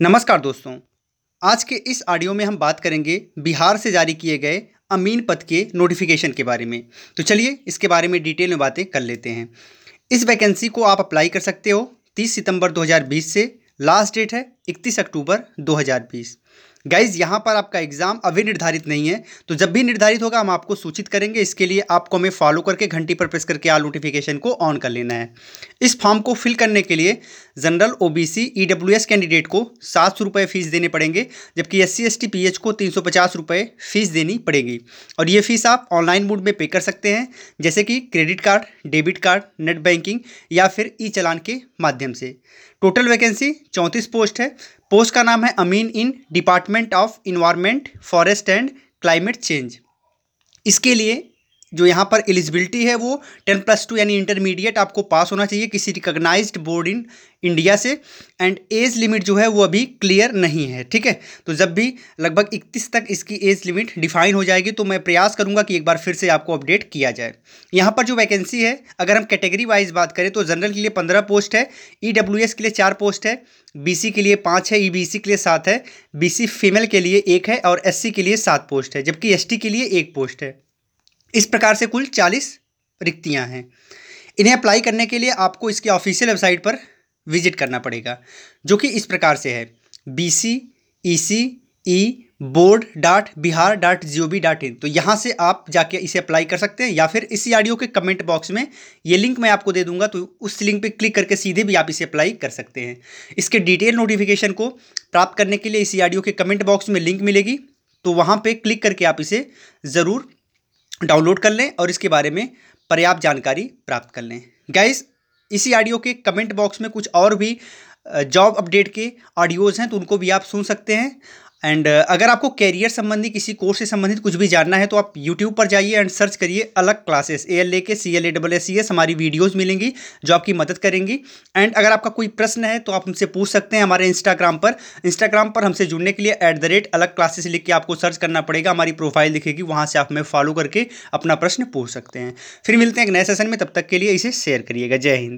नमस्कार दोस्तों। आज के इस ऑडियो में हम बात करेंगे बिहार से जारी किए गए अमीन पद के नोटिफिकेशन के बारे में। तो चलिए इसके बारे में डिटेल में बातें कर लेते हैं। इस वैकेंसी को आप अप्लाई कर सकते हो 30 सितंबर 2020 से। लास्ट डेट है 31 अक्टूबर 2020 गाइज़ यहाँ पर आपका एग्ज़ाम अभी निर्धारित नहीं है तो जब भी निर्धारित होगा, हम आपको सूचित करेंगे। इसके लिए आपको हमें फॉलो करके घंटी पर प्रेस करके आल नोटिफिकेशन को ऑन कर लेना है। इस फॉर्म को फिल करने के लिए जनरल ओबीसी ईडब्ल्यूएस कैंडिडेट को सात सौ रुपये फ़ीस देने पड़ेंगे, जबकि S C S T P H को तीन सौ पचास रुपये फ़ीस देनी पड़ेगी। और ये फ़ीस आप ऑनलाइन मोड में पे कर सकते हैं, जैसे कि credit card debit card net banking या फिर ई चलान के माध्यम से। टोटल वैकेंसी चौंतीस पोस्ट है पोस्ट का नाम है अमीन in department of environment forest and climate change इसके लिए जो यहाँ पर एलिजिबिलिटी है वो टेन प्लस टू यानी इंटरमीडिएट आपको पास होना चाहिए किसी रिकोगनाइज्ड बोर्ड इन इंडिया से एंड एज लिमिट जो है वो अभी क्लियर नहीं है, ठीक है? तो जब भी लगभग इकतीस तक इसकी एज लिमिट डिफाइन हो जाएगी तो मैं प्रयास करूँगा कि एक बार फिर से आपको अपडेट किया जाए। यहाँ पर जो वैकेंसी है, अगर हम कैटेगरी वाइज बात करें तो जनरल के लिए पंद्रह पोस्ट है ईडब्ल्यूएस के लिए चार पोस्ट है बीसी के लिए पाँच है ईबीसी के लिए सात है बीसी फीमेल के लिए एक है, और एससी के लिए सात पोस्ट है, जबकि एसटी के लिए एक पोस्ट है। इस प्रकार से कुल चालीस रिक्तियाँ हैं। इन्हें अप्लाई करने के लिए आपको इसके ऑफिशियल वेबसाइट पर विज़िट करना पड़ेगा, जो कि इस प्रकार से है। B C E C E board dot Bihar dot G O V dot in तो यहाँ से आप जाके इसे अप्लाई कर सकते हैं, या फिर इसी ऑडियो के कमेंट बॉक्स में ये लिंक मैं आपको दे दूँगा तो उस लिंक पे क्लिक करके सीधे भी आप इसे अप्लाई कर सकते हैं। इसके डिटेल नोटिफिकेशन को प्राप्त करने के लिए इसी ऑडियो के कमेंट बॉक्स में लिंक मिलेगी तो वहाँ पे क्लिक करके आप इसे ज़रूर डाउनलोड कर लें और इसके बारे में पर्याप्त जानकारी प्राप्त कर लें। गाइस इसी ऑडियो के कमेंट बॉक्स में कुछ और भी जॉब अपडेट के ऑडियोज़ हैं तो उनको भी आप सुन सकते हैं। एंड uh, अगर आपको कैरियर संबंधी किसी कोर्स से संबंधित कुछ भी जानना है तो आप यूट्यूब पर जाइए एंड सर्च करिए अलग classes A L A K C L A double S C S हमारी वीडियोज़ मिलेंगी जो आपकी मदद करेंगी। एंड अगर आपका कोई प्रश्न है तो आप हमसे पूछ सकते हैं हमारे इंस्टाग्राम पर। इंस्टाग्राम पर हमसे जुड़ने के लिए एट द रेट अलग क्लासेस लिख के आपको सर्च करना पड़ेगा हमारी प्रोफ़ाइल दिखेगी वहाँ से आप हमें फॉलो करके अपना प्रश्न पूछ सकते हैं। फिर मिलते हैं एक नए सेशन में तब तक के लिए इसे शेयर करिएगा। जय हिंद।